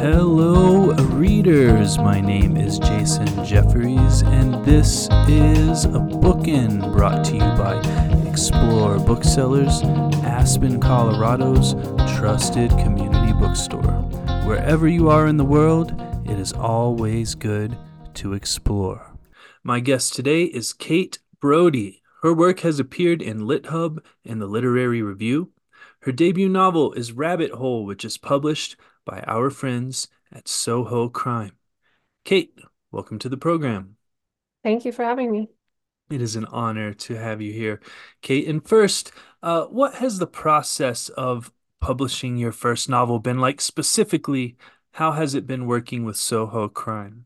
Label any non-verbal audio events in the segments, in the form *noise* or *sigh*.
Hello, readers. My name is Jason Jefferies, and this is a bookin brought to you by Explore Booksellers, Aspen, Colorado's trusted community bookstore. Wherever you are in the world, it is always good to explore. My guest today is Kate Brody. Her work has appeared in LitHub and the Literary Review. Her debut novel is Rabbit Hole, which is published by our friends at Soho Crime. Kate, welcome to the program. Thank you for having me. It is an honor to have you here, Kate. And first, uh, what has the process of publishing your first novel been like? Specifically, how has it been working with Soho Crime?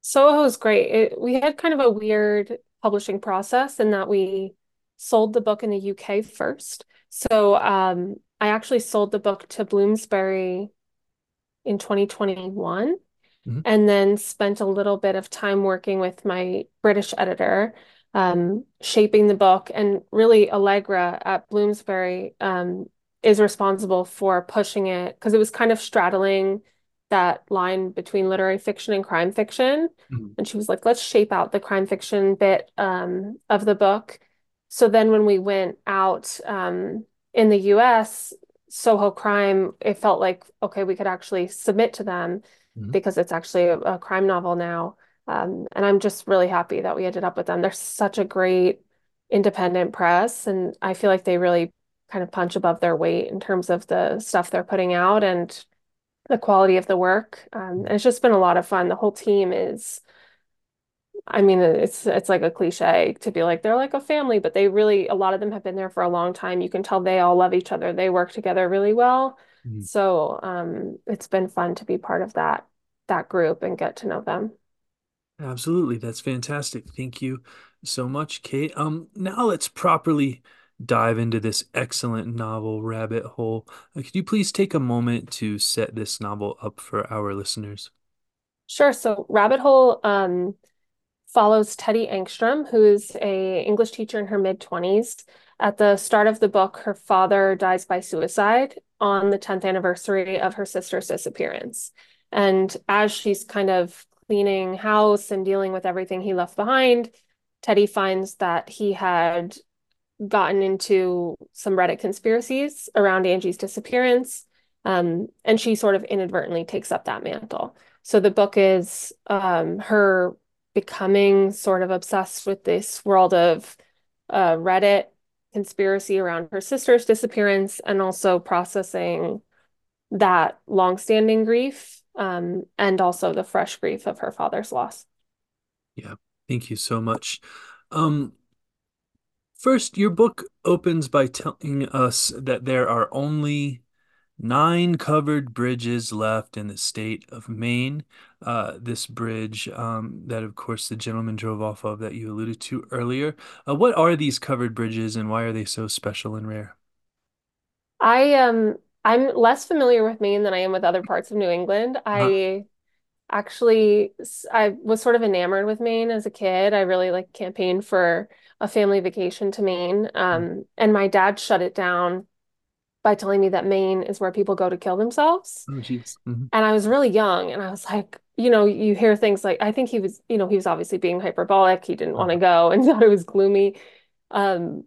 Soho is great. It, we had kind of a weird publishing process in that we sold the book in the UK first. So um, I actually sold the book to Bloomsbury in 2021 mm-hmm. and then spent a little bit of time working with my British editor, um, shaping the book. And really, Allegra at Bloomsbury um, is responsible for pushing it because it was kind of straddling that line between literary fiction and crime fiction. Mm-hmm. And she was like, let's shape out the crime fiction bit um, of the book. So then when we went out um, in the US, Soho Crime, it felt like, okay, we could actually submit to them mm-hmm. because it's actually a, a crime novel now. Um, and I'm just really happy that we ended up with them. They're such a great independent press. And I feel like they really kind of punch above their weight in terms of the stuff they're putting out. And the quality of the work. Um, and it's just been a lot of fun. The whole team is, I mean, it's it's like a cliche to be like they're like a family, but they really a lot of them have been there for a long time. You can tell they all love each other. They work together really well. Mm-hmm. So um, it's been fun to be part of that that group and get to know them. Absolutely, that's fantastic. Thank you so much, Kate. Um, now let's properly dive into this excellent novel, Rabbit Hole. Uh, could you please take a moment to set this novel up for our listeners? Sure. So, Rabbit Hole um, follows Teddy Angstrom, who is a English teacher in her mid twenties. At the start of the book, her father dies by suicide on the 10th anniversary of her sister's disappearance. And as she's kind of cleaning house and dealing with everything he left behind, Teddy finds that he had gotten into some Reddit conspiracies around Angie's disappearance. Um, and she sort of inadvertently takes up that mantle. So the book is um, her becoming sort of obsessed with this world of uh, Reddit conspiracy around her sister's disappearance and also processing that longstanding grief um, and also the fresh grief of her father's loss. Yeah, thank you so much. Um, First, your book opens by telling us that there are only nine covered bridges left in the state of Maine. Uh, this bridge, um, that of course the gentleman drove off of, that you alluded to earlier. Uh, what are these covered bridges, and why are they so special and rare? I um I'm less familiar with Maine than I am with other parts of New England. I actually I was sort of enamored with Maine as a kid. I really like campaigned for a family vacation to Maine. Um, and my dad shut it down by telling me that Maine is where people go to kill themselves. Oh, jeez. Mm-hmm. And I was really young and I was like, you know, you hear things like, I think he was, you know, he was obviously being hyperbolic. He didn't want to uh-huh. go *laughs* and thought it was gloomy. Um,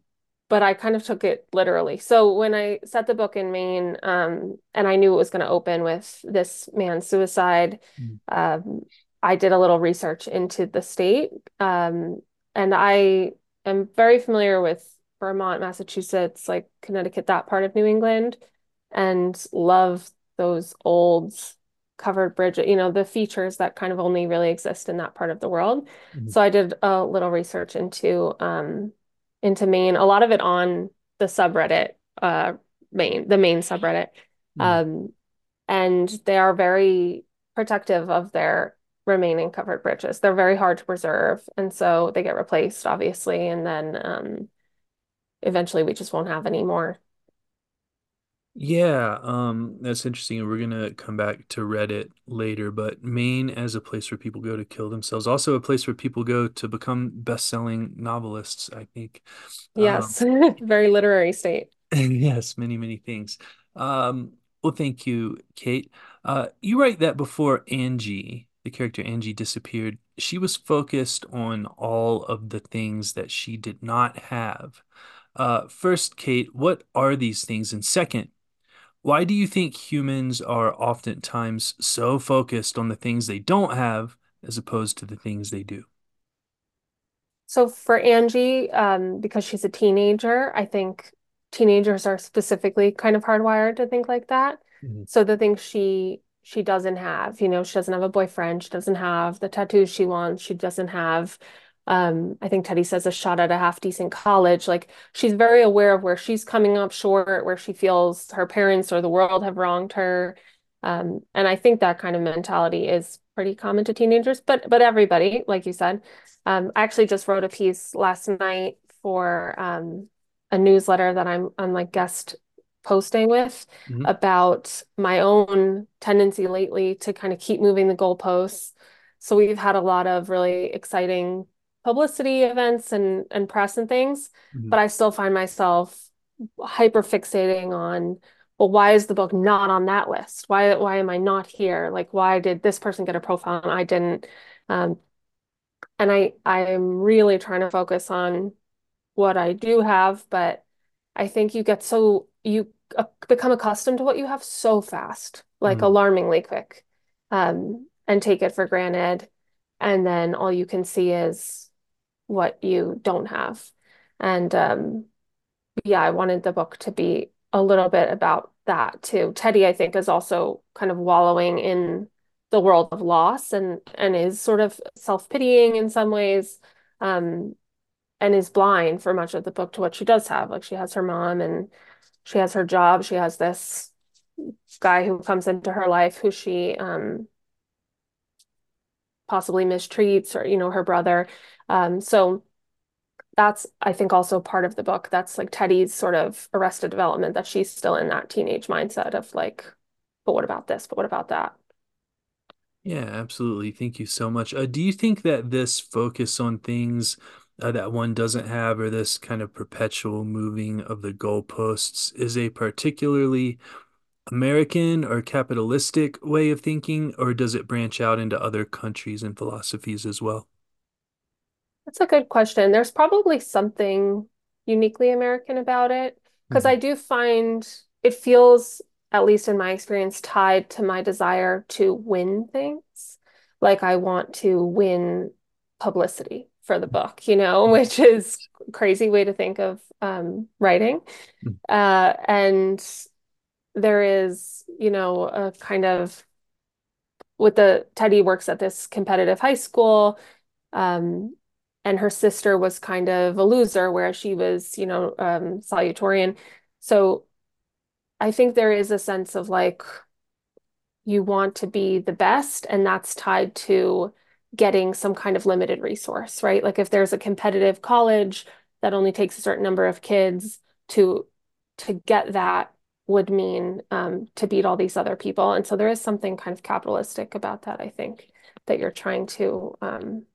but I kind of took it literally. So when I set the book in Maine, um, and I knew it was going to open with this man's suicide, mm. um, I did a little research into the state. Um, and I am very familiar with Vermont, Massachusetts, like Connecticut, that part of New England, and love those old covered bridge, you know, the features that kind of only really exist in that part of the world. Mm-hmm. So I did a little research into um into Maine, a lot of it on the subreddit, uh Maine, the Maine subreddit. Mm-hmm. Um and they are very protective of their remaining covered bridges. They're very hard to preserve, and so they get replaced, obviously, and then um, eventually we just won't have any more. Yeah, um, that's interesting. And we're gonna come back to Reddit later, but Maine as a place where people go to kill themselves, also a place where people go to become best-selling novelists, I think. Yes, um, *laughs* very literary state. *laughs* yes, many, many things. Um, Well, thank you, Kate. Uh, you write that before Angie, the character Angie, disappeared, she was focused on all of the things that she did not have. Uh, first, Kate, what are these things? And second, why do you think humans are oftentimes so focused on the things they don't have as opposed to the things they do? So for Angie, um, because she's a teenager, I think teenagers are specifically kind of hardwired to think like that. Mhm. So the things she she doesn't have, you know, she doesn't have a boyfriend, she doesn't have the tattoos she wants, she doesn't have um, I think Teddy says a shot at a half decent college. Like she's very aware of where she's coming up short, where she feels her parents or the world have wronged her. Um, and I think that kind of mentality is pretty common to teenagers, but but everybody, like you said. Um, I actually just wrote a piece last night for um, a newsletter that I'm I'm like guest posting with Mhm. about my own tendency lately to kind of keep moving the goalposts. So we've had a lot of really exciting publicity events and and press and things, Mhm. but I still find myself hyper fixating on, well, why is the book not on that list? Why why am I not here? Like, why did this person get a profile and I didn't? Um, and I I'm really trying to focus on what I do have, but I think you get so you uh, become accustomed to what you have so fast, like Mhm. alarmingly quick, um, and take it for granted. And then all you can see is what you don't have. And um, yeah, I wanted the book to be a little bit about that too. Teddy, I think, is also kind of wallowing in the world of loss and and is sort of self-pitying in some ways. Um, and is blind for much of the book to what she does have. Like she has her mom and she has her job. She has this guy who comes into her life who she um, possibly mistreats, or you know, her brother. Um, so that's, I think, also part of the book. That's like Teddy's sort of arrested development that she's still in that teenage mindset of like, but what about this? But what about that? Yeah, absolutely. Thank you so much. Uh, do you think that this focus on things uh, that one doesn't have, or this kind of perpetual moving of the goalposts, is a particularly American or capitalistic way of thinking, or does it branch out into other countries and philosophies as well? That's a good question. There's probably something uniquely American about it because I Mhm. do find it feels, at least in my experience, tied to my desire to win things. Like I want to win publicity for the book, you know, *laughs* which is crazy way to think of um, writing. Mhm. Uh, and there is, you know, a kind of with the Teddy works at this competitive high school. Um, and her sister was kind of a loser, where she was, you know, um. So I think there is a sense of like you want to be the best, and that's tied to getting some kind of limited resource, right? Like if there's a competitive college that only takes a certain number of kids to to get that would mean um, to beat all these other people. And so there is something kind of capitalistic about that, I think, that you're trying to um,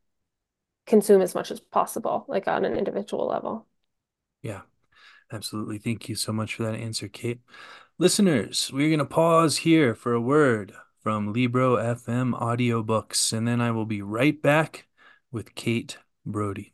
consume as much as possible, like on an individual level. Yeah, absolutely. Thank you so much for that answer, Kate. Listeners, we're going to pause here for a word from Libro FM audiobooks, and then I will be right back with Kate Brody.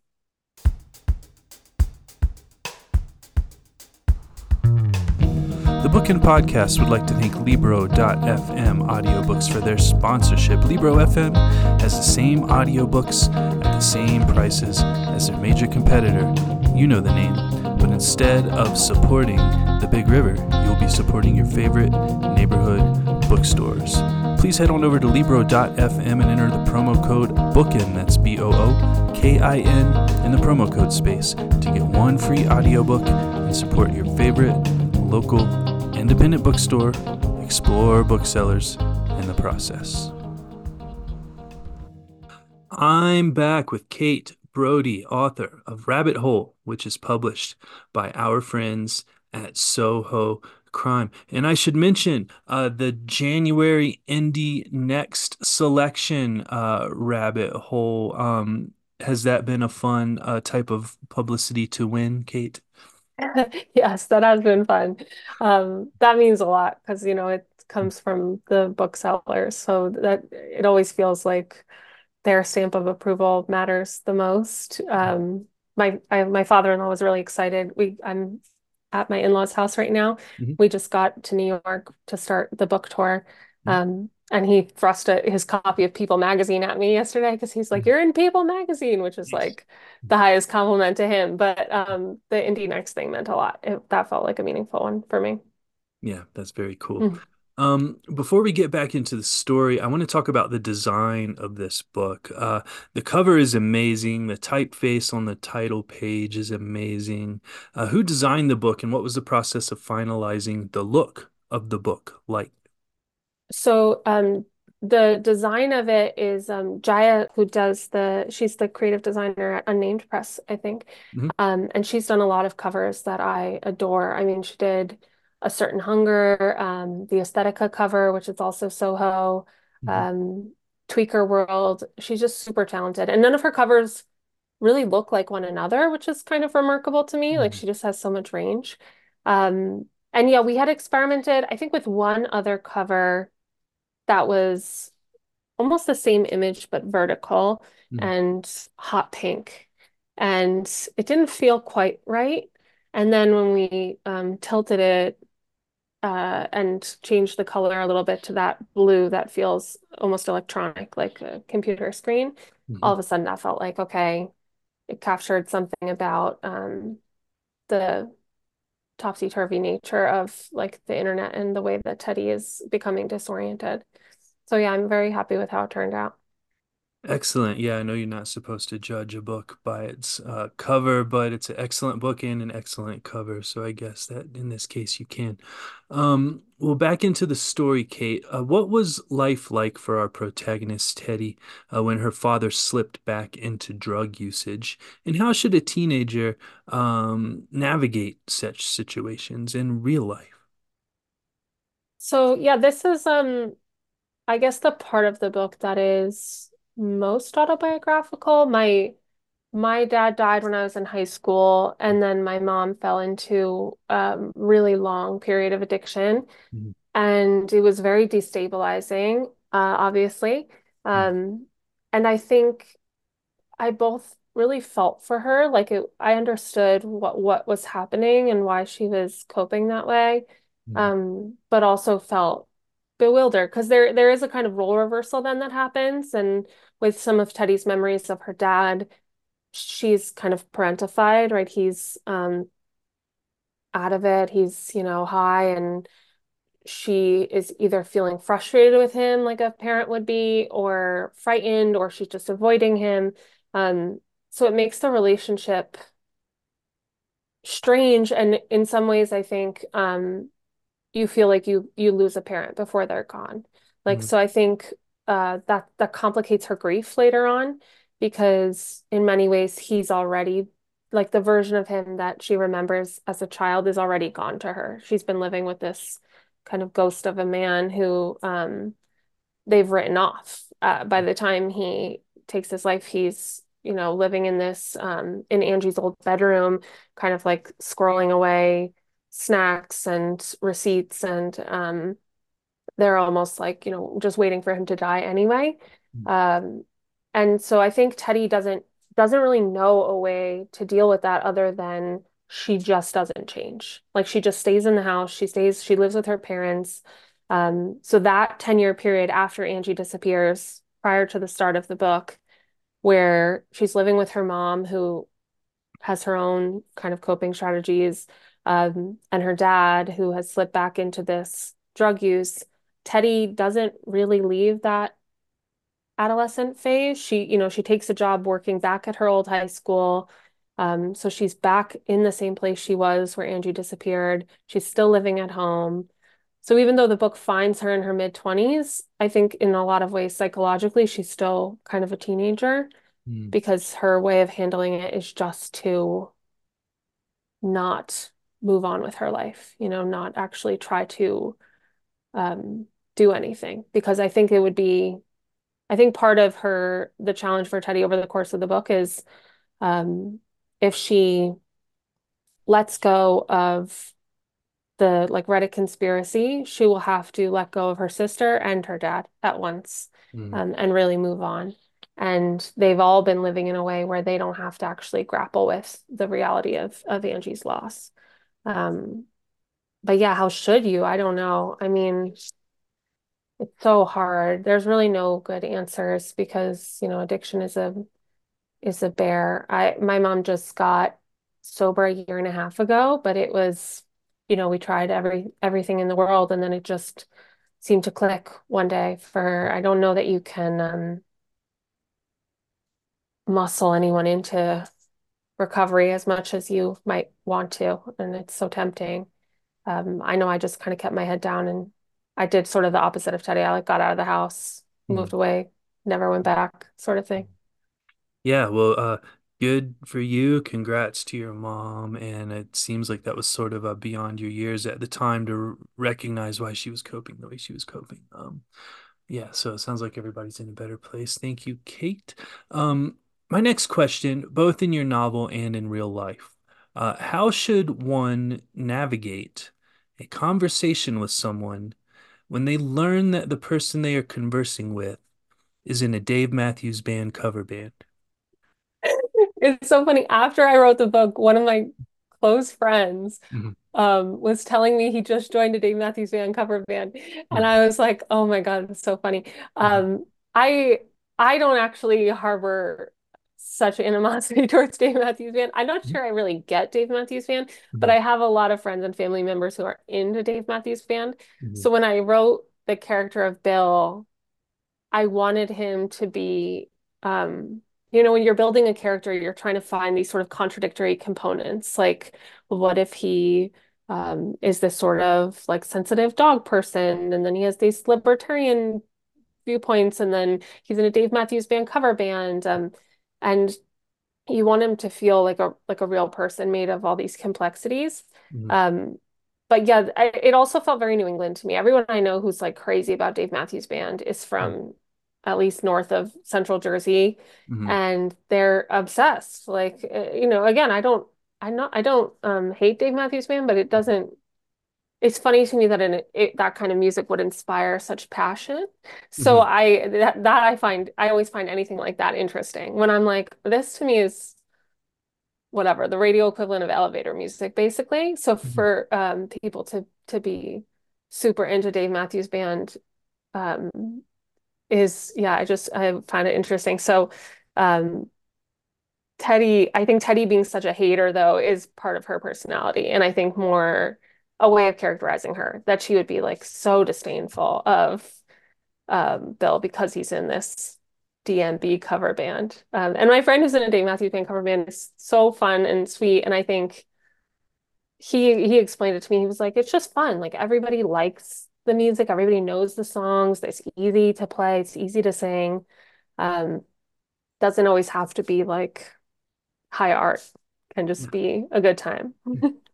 The Bookin Podcast would like to thank Libro.fm audiobooks for their sponsorship. Libro FM has the same audiobooks at the same prices as their major competitor. You know the name. But instead of supporting the Big River, you'll be supporting your favorite neighborhood bookstores. Please head on over to Libro.fm and enter the promo code BOOKIN, that's B O O K I N, in the promo code space to get one free audiobook and support your favorite local independent bookstore, explore booksellers in the process. I'm back with Kate Brody, author of Rabbit Hole, which is published by our friends at Soho Crime. And I should mention uh, the January Indie Next selection, uh, Rabbit Hole. Um, has that been a fun uh, type of publicity to win, Kate? *laughs* Yes, that has been fun. Um, that means a lot because, you know, it comes from the booksellers. So that it always feels like their stamp of approval matters the most. Um, my I, my father-in-law was really excited. We I'm at my in-laws' house right now. Mhm, We just got to New York to start the book tour. Mhm, Um, and he thrust a, his copy of People magazine at me yesterday because he's like, mhm. "You're in People magazine," which is Nice. like the highest compliment to him. But um, the Indie Next thing meant a lot. It, that felt like a meaningful one for me. Yeah, that's very cool. Mm. Um, before we get back into the story, I want to talk about the design of this book. Uh, the cover is amazing. The typeface on the title page is amazing. Uh, who designed the book and what was the process of finalizing the look of the book like? So um, the design of it is um, Jaya, who does the, she's the creative designer at Unnamed Press, I think. Mhm, Um, and she's done a lot of covers that I adore. I mean, she did A Certain Hunger, um, the Aesthetica cover, which is also Soho, mhm, um, Tweaker World. She's just super talented. And none of her covers really look like one another, which is kind of remarkable to me. Like mhm, she just has so much range. Um, and yeah, we had experimented, I think, with one other cover that was almost the same image but vertical mhm, and hot pink. And it didn't feel quite right. And then when we um, tilted it uh, and changed the color a little bit to that blue that feels almost electronic, like a computer screen, all mhm. of a sudden that felt like, okay, it captured something about um, the topsy-turvy nature of like the internet and the way that Teddy is becoming disoriented. So yeah, I'm very happy with how it turned out. Excellent. Yeah, I know you're not supposed to judge a book by its uh, cover, but it's an excellent book and an excellent cover. So I guess that in this case you can. Um, well, back into the story, Kate. Uh, what was life like for our protagonist, Teddy, uh, when her father slipped back into drug usage? And how should a teenager um, navigate such situations in real life? So yeah, this is um I guess the part of the book that is most autobiographical. My my dad died when I was in high school, and then my mom fell into a really long period of addiction, Mhm, and it was very destabilizing, uh, obviously. mhm, Um, and I think I both really felt for her. Like it, I understood what what was happening and why she was coping that way. mhm, Um, but also felt bewildered because there there is a kind of role reversal then that happens. And with some of Teddy's memories of her dad, she's kind of parentified, right? He's um out of it. He's, you know, high and she is either feeling frustrated with him like a parent would be, or frightened, or she's just avoiding him. Um, so it makes the relationship strange. And in some ways, I think um, you feel like you you lose a parent before they're gone. Like, mhm, so I think uh, that that complicates her grief later on because in many ways he's already like the version of him that she remembers as a child is already gone to her. She's been living with this kind of ghost of a man who um, they've written off. Uh, by the time he takes his life, he's you know living in this um, in Angie's old bedroom, kind of like scrolling away snacks and receipts and um, they're almost like, you know, just waiting for him to die anyway. mhm, Um, and so I think Teddy doesn't doesn't really know a way to deal with that other than she just doesn't change. Like she just stays in the house, she stays, she lives with her parents. Um, so that 10 year period after Angie disappears, prior to the start of the book, where she's living with her mom, who has her own kind of coping strategies, um, and her dad, who has slipped back into this drug use. Teddy doesn't really leave that adolescent phase. She, you know, she takes a job working back at her old high school. Um, so she's back in the same place she was where Angie disappeared. She's still living at home. So even though the book finds her in her mid 20s, I think in a lot of ways psychologically she's still kind of a teenager mhm, because her way of handling it is just to not move on with her life, you know, not actually try to um, do anything. Because I think it would be, I think part of her, the challenge for Teddy over the course of the book is um, if she lets go of the like Reddit conspiracy, she will have to let go of her sister and her dad at once, Mm. um, and really move on. And they've all been living in a way where they don't have to actually grapple with the reality of of Angie's loss. Um, but yeah, how should you? I don't know. I mean, it's so hard. There's really no good answers because, you know, addiction is a is a bear. I my mom just got sober a year and a half ago, but it was, you know, we tried every everything in the world and then it just seemed to click one day for I don't know that you can um, muscle anyone into recovery as much as you might want to, and it's so tempting. Um, I know I just kind of kept my head down and I did sort of the opposite of Teddy. I like got out of the house, Mm. moved away, never went back, sort of thing. Yeah, well, uh, good for you. Congrats to your mom. And it seems like that was sort of a beyond your years at the time to r recognize why she was coping the way she was coping. Um, yeah, so it sounds like everybody's in a better place. Thank you, Kate. Um, my next question, both in your novel and in real life, uh, how should one navigate a conversation with someone when they learn that the person they are conversing with is in a Dave Matthews Band cover band? *laughs* It's so funny. After I wrote the book, one of my close friends Mhm. um, was telling me he just joined a Dave Matthews Band cover band, and Mhm. I was like, "Oh my God, it's so funny." Mhm. Um, I I don't actually harbor such animosity *laughs* towards Dave Matthews Band. I'm not sure I really get Dave Matthews Band, but Mhm. I have a lot of friends and family members who are into Dave Matthews Band. Mhm. So when I wrote the character of Bill, I wanted him to be, um, you know, when you're building a character, you're trying to find these sort of contradictory components. Like, what if he um, is this sort of like sensitive dog person, and then he has these libertarian viewpoints, and then he's in a Dave Matthews Band cover band, um, and you want him to feel like a like a real person made of all these complexities. Mhm. Um, but yeah, I, it also felt very New England to me. Everyone I know who's like crazy about Dave Matthews Band is from at least north of Central Jersey, Mhm. and they're obsessed. Like, uh, you know, again, I don't, I not, I don't um, hate Dave Matthews Band, but it doesn't. It's funny to me that in it, that kind of music would inspire such passion. So Mhm. I that that I find I always find anything like that interesting. When I'm like, this to me is whatever, the radio equivalent of elevator music, basically. So Mhm. for um, people to to be super into Dave Matthews Band um, is, yeah, I just I find it interesting. So um, Teddy, I think Teddy being such a hater though is part of her personality, and I think more a way of characterizing her that she would be like so disdainful of um, Bill because he's in this DMB cover band. Um, and my friend who's in a Dave Matthews Band cover band is so fun and sweet. And I think he he explained it to me. He was like, it's just fun. Like everybody likes the music, everybody knows the songs. It's easy to play, it's easy to sing. Um, doesn't always have to be like high art. Can just be a good time. *laughs*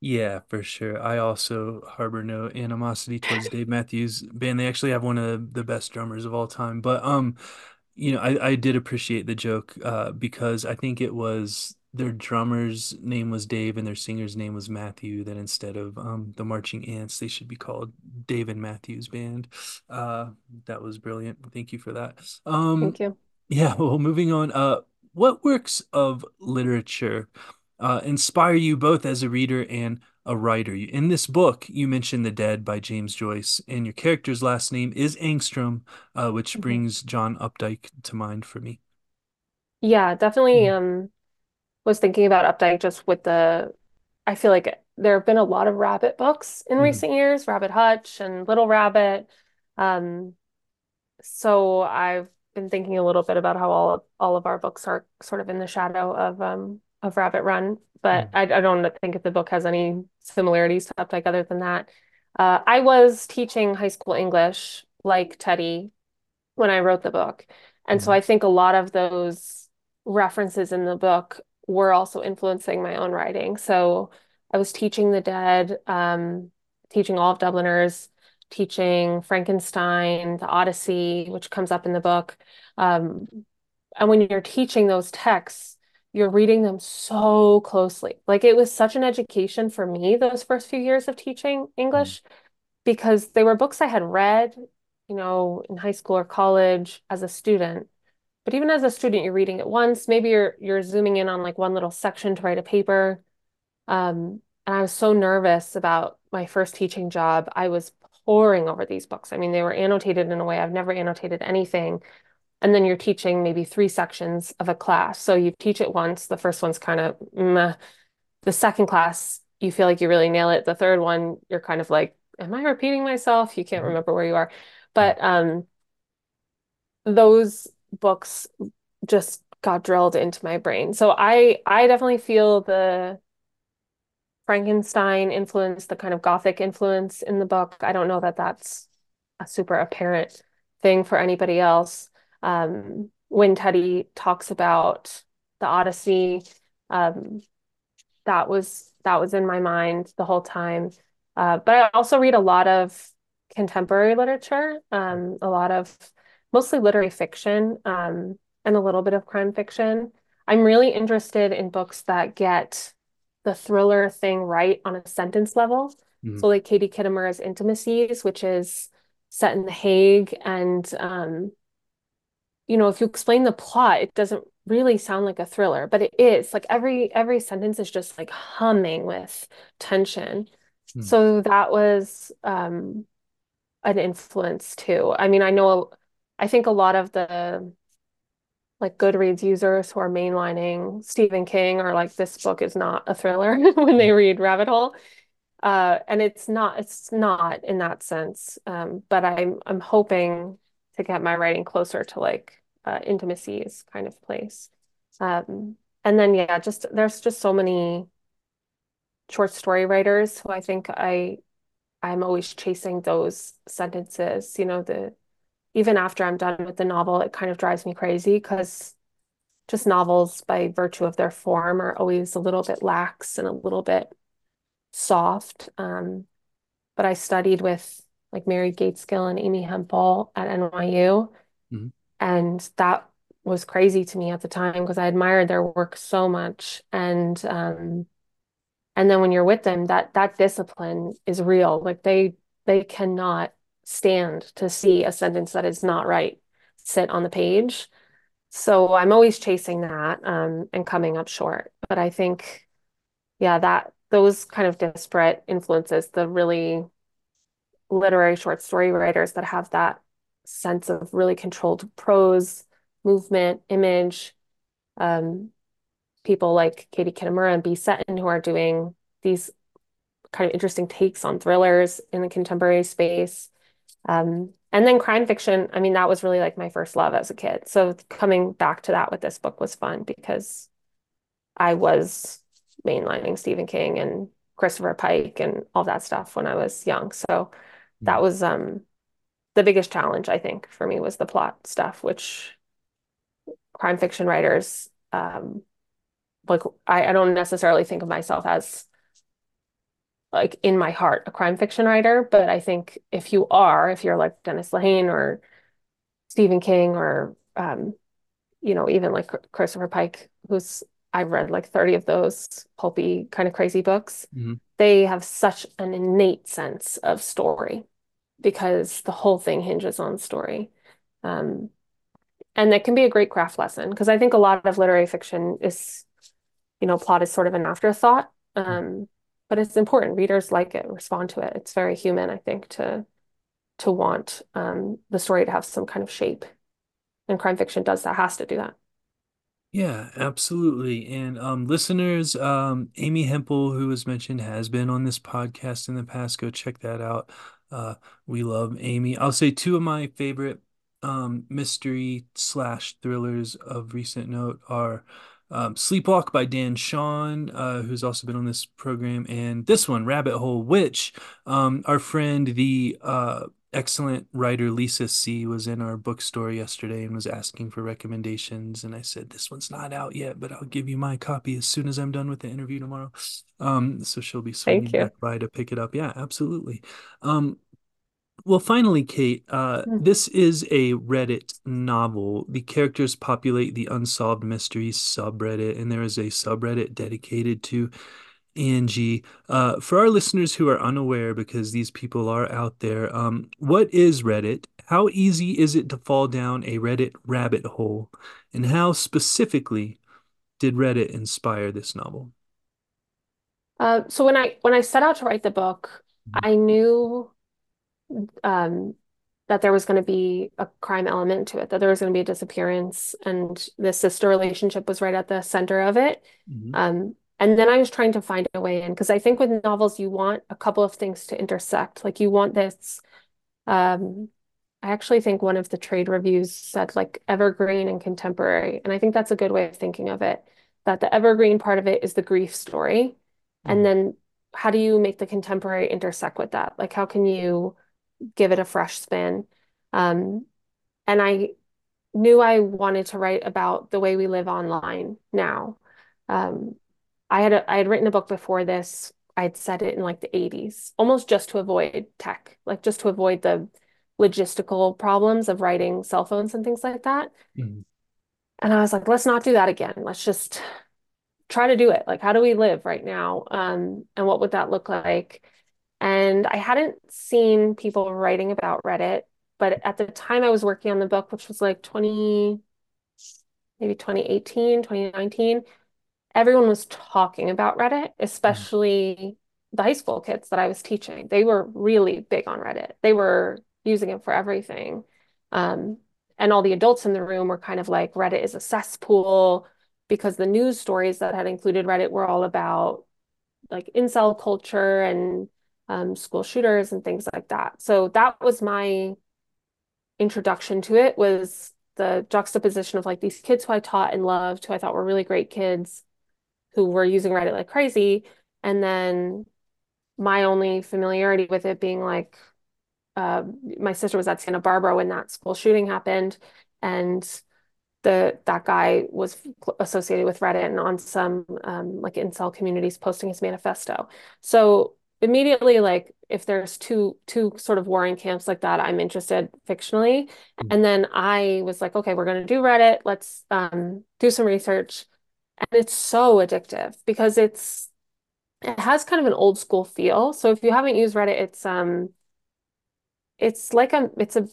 Yeah, for sure. I also harbor no animosity towards Dave Matthews Band. They actually have one of the best drummers of all time. But um, you know, I, I did appreciate the joke uh because I think it was their drummer's name was Dave and their singer's name was Matthew, that instead of um the Marching Ants, they should be called Dave and Matthews Band. Uh that was brilliant. Thank you for that. Um Thank you. Yeah, *laughs* well, moving on. Uh, what works of literature uh, inspire you both as a reader and a writer? In this book, you mentioned The Dead by James Joyce, and your character's last name is Angstrom, uh, which Mhm. brings John Updike to mind for me. Yeah, definitely Mhm. um was thinking about Updike just with the I feel like there have been a lot of rabbit books in Mhm. recent years, Rabbit Hutch and Little Rabbit. Um, so I've been thinking a little bit about how all of, all of our books are sort of in the shadow of um of Rabbit Run, but Mhm. I, I don't think if the book has any similarities to Updike other than that. Uh, I was teaching high school English like Teddy when I wrote the book. And so Mhm. I think a lot of those references in the book were also influencing my own writing. So I was teaching The Dead, um, teaching all of Dubliners, teaching Frankenstein, The Odyssey, which comes up in the book. Um, and when you're teaching those texts, you're reading them so closely. Like it was such an education for me those first few years of teaching English because they were books I had read, you know, in high school or college as a student. But even as a student, you're reading it once, maybe you're you're zooming in on like one little section to write a paper. Um, and I was so nervous about my first teaching job. I was poring over these books. I mean, they were annotated in a way I've never annotated anything. And then you're teaching maybe three sections of a class. So you teach it once. The first one's kind of meh. The second class, you feel like you really nail it. The third one, you're kind of like, am I repeating myself? You can't Mhm. remember where you are. But um, those books just got drilled into my brain. So I I definitely feel the Frankenstein influence, the kind of gothic influence in the book. I don't know that that's a super apparent thing for anybody else. Um, when Teddy talks about the Odyssey, um, that was that was in my mind the whole time. Uh, but I also read a lot of contemporary literature, um, a lot of mostly literary fiction, um, and a little bit of crime fiction. I'm really interested in books that get the thriller thing right on a sentence level. Mhm. So like Katie Kitamura's Intimacies, which is set in The Hague, and um, you know, if you explain the plot, it doesn't really sound like a thriller, but it is. Like every every sentence is just like humming with tension. Mhm. So that was um an influence too. I mean, I know I think a lot of the like Goodreads users who are mainlining Stephen King are like, this book is not a thriller *laughs* when they read Rabbit Hole. Uh, and it's not, it's not in that sense. Um, but I'm I'm hoping to get my writing closer to like uh, intimacies kind of place. Um, and then yeah, just there's just so many short story writers who I think I I'm always chasing those sentences, you know, the even after I'm done with the novel, it kind of drives me crazy because just novels by virtue of their form are always a little bit lax and a little bit soft. Um, but I studied with like Mary Gaitskill and Amy Hempel at NYU, Mhm. and that was crazy to me at the time because I admired their work so much. And um, and then when you're with them, that that discipline is real. Like they they cannot stand to see a sentence that is not right sit on the page. So I'm always chasing that um, and coming up short. But I think, yeah, that those kind of disparate influences, the really literary short story writers that have that sense of really controlled prose, movement, image, um, people like Katie Kitamura and Bea Setton, who are doing these kind of interesting takes on thrillers in the contemporary space. Um, and then crime fiction, I mean, that was really like my first love as a kid. So coming back to that with this book was fun because I was mainlining Stephen King and Christopher Pike and all that stuff when I was young. So that Mhm. was um the biggest challenge, I think, for me was the plot stuff, which crime fiction writers um like I, I don't necessarily think of myself as like in my heart a crime fiction writer, but I think if you are, if you're like Dennis Lehane or Stephen King or um, you know, even like Christopher Pike, who's I've read like 30 of those pulpy kind of crazy books, Mhm. They have such an innate sense of story because the whole thing hinges on story. Um, and that can be a great craft lesson because I think a lot of literary fiction is, you know, plot is sort of an afterthought. Um, but it's important. Readers like it, respond to it. It's very human, I think, to to want um, the story to have some kind of shape. And crime fiction does that, has to do that. Yeah, absolutely. And um, listeners, um, Amy Hempel, who was mentioned, has been on this podcast in the past. Go check that out. Uh, we love Amy. I'll say two of my favorite um, mystery slash thrillers of recent note are um, Sleepwalk by Dan Chaon, uh, who's also been on this program, and this one, Rabbit Hole, which um, our friend, the uh, excellent writer Lisa See was in our bookstore yesterday and was asking for recommendations. And I said, This one's not out yet, but I'll give you my copy as soon as I'm done with the interview tomorrow. Um, so she'll be swinging back by to pick it up. Yeah, absolutely. Um, Well, finally, Kate, uh, Mm. this is a Reddit novel. The characters populate the Unsolved Mysteries subreddit, and there is a subreddit dedicated to Angie. Uh, for our listeners who are unaware, because these people are out there, um, what is Reddit? How easy is it to fall down a Reddit rabbit hole? And how specifically did Reddit inspire this novel? Uh, so when I when I set out to write the book, I knew um, that there was going to be a crime element to it, that there was going to be a disappearance, and the sister relationship was right at the center of it. Mhm. Um, and then I was trying to find a way in because I think with novels you want a couple of things to intersect. Like you want this. Um, I actually think one of the trade reviews said like evergreen and contemporary, and I think that's a good way of thinking of it. That the evergreen part of it is the grief story, and Mhm. then how do you make the contemporary intersect with that? Like how can you give it a fresh spin. Um, and I knew I wanted to write about the way we live online now. Um, I had a, I had written a book before this. I'd said it in like the 80s, almost just to avoid tech, like just to avoid the logistical problems of writing cell phones and things like that. Mhm. And I was like, let's not do that again. Let's just try to do it. Like, how do we live right now? Um, and what would that look like? And I hadn't seen people writing about Reddit, but at the time I was working on the book, which was like 20, maybe 2018, 2019, everyone was talking about Reddit, Mhm. especially the high school kids that I was teaching. They were really big on Reddit. They were using it for everything. Um, and all the adults in the room were kind of like, Reddit is a cesspool because the news stories that had included Reddit were all about like incel culture and um, school shooters and things like that. So that was my introduction to it was the juxtaposition of like these kids who I taught and loved, who I thought were really great kids who were using Reddit like crazy. And then my only familiarity with it being like uh, my sister was at Santa Barbara when that school shooting happened. And the that guy was associated with Reddit and on some um, like incel communities posting his manifesto. So immediately, like if there's two two sort of warring camps like that, I'm interested fictionally. And then I was like, okay, we're gonna do Reddit. Let's um, do some research. And it's so addictive because it's it has kind of an old school feel. So if you haven't used Reddit, it's um it's like a it's a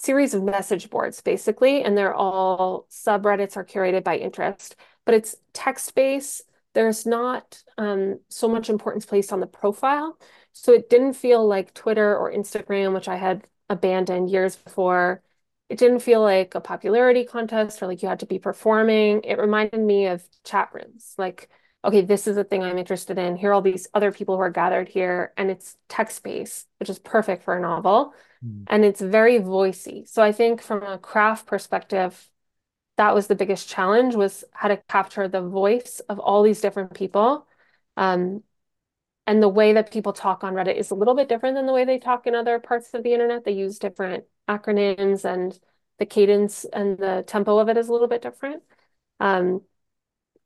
series of message boards basically, and they're all subreddits are curated by interest, but it's text-based. There's not um, so much importance placed on the profile. So it didn't feel like Twitter or Instagram, which I had abandoned years before. It didn't feel like a popularity contest or like you had to be performing. It reminded me of chat rooms. Like, okay, this is a thing I'm interested in. Here are all these other people who are gathered here, and it's text-based, which is perfect for a novel Mhm. and it's very voicey. So I think from a craft perspective, that was the biggest challenge was how to capture the voice of all these different people. Um, and the way that people talk on Reddit is a little bit different than the way they talk in other parts of the internet. They use different acronyms and the cadence and the tempo of it is a little bit different. Um,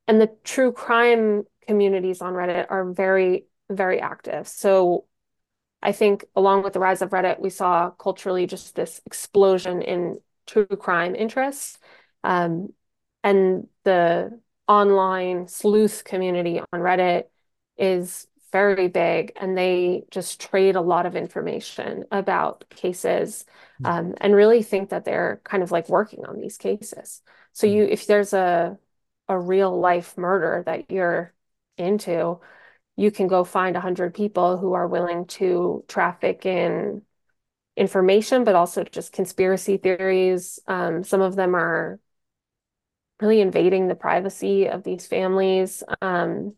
and the true crime communities on Reddit are very, very active. So I think along with the rise of Reddit, we saw culturally just this explosion in true crime interests. Um, and the online sleuth community on Reddit is very big, and they just trade a lot of information about cases, um, and really think that they're kind of like working on these cases. So Mhm. you, if there's a a real life murder that you're into, you can go find 100 people who are willing to traffic in information, but also just conspiracy theories. Um, some of them are really invading the privacy of these families. Um,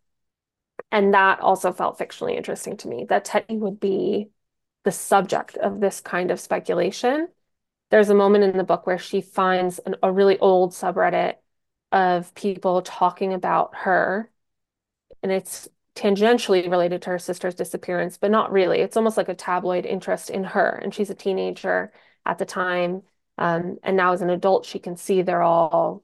and that also felt fictionally interesting to me, that Teddy would be the subject of this kind of speculation. There's a moment in the book where she finds an, a really old subreddit of people talking about her and it's tangentially related to her sister's disappearance, but not really. It's almost like a tabloid interest in her, and she's a teenager at the time. Um, and now as an adult, she can see they're all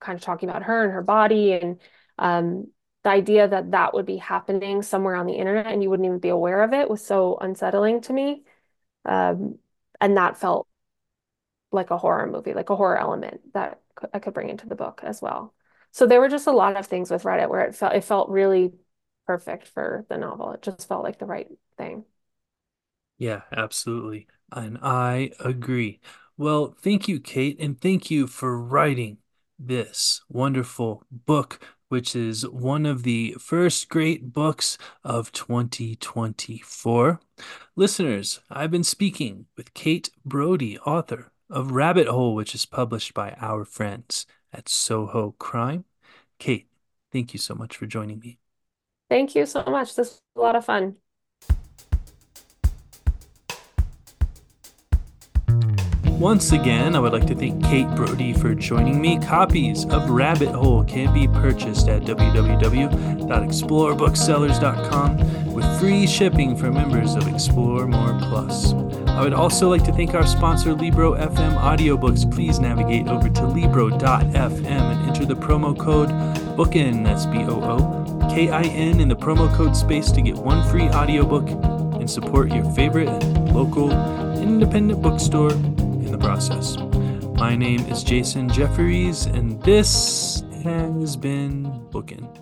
kind of talking about her and her body, and um, the idea that that would be happening somewhere on the internet and you wouldn't even be aware of it was so unsettling to me. Um, and that felt like a horror movie, like a horror element that I could bring into the book as well. So there were just a lot of things with Reddit where it felt it felt really perfect for the novel. It just felt like the right thing. Yeah, absolutely. And I agree. Well, thank you, Kate, and thank you for writing this wonderful book, which is one of the first great books of 2024. Listeners, I've been speaking with Kate Brody, author of Rabbit Hole, which is published by our friends at Soho Crime. Kate, thank you so much for joining me. Thank you so much. This was a lot of fun. Once again, I would like to thank Kate Brody for joining me. Copies of Rabbit Hole can be purchased at www.explorebooksellers.com with free shipping for members of Explore More Plus. I would also like to thank our sponsor, Libro FM Audiobooks. Please navigate over to Libro.fm and enter the promo code BOOKIN, that's B O O K I N, in the promo code space to get one free audiobook and support your favorite local independent bookstore process. My name is Jason Jefferies, and this has been Bookin'.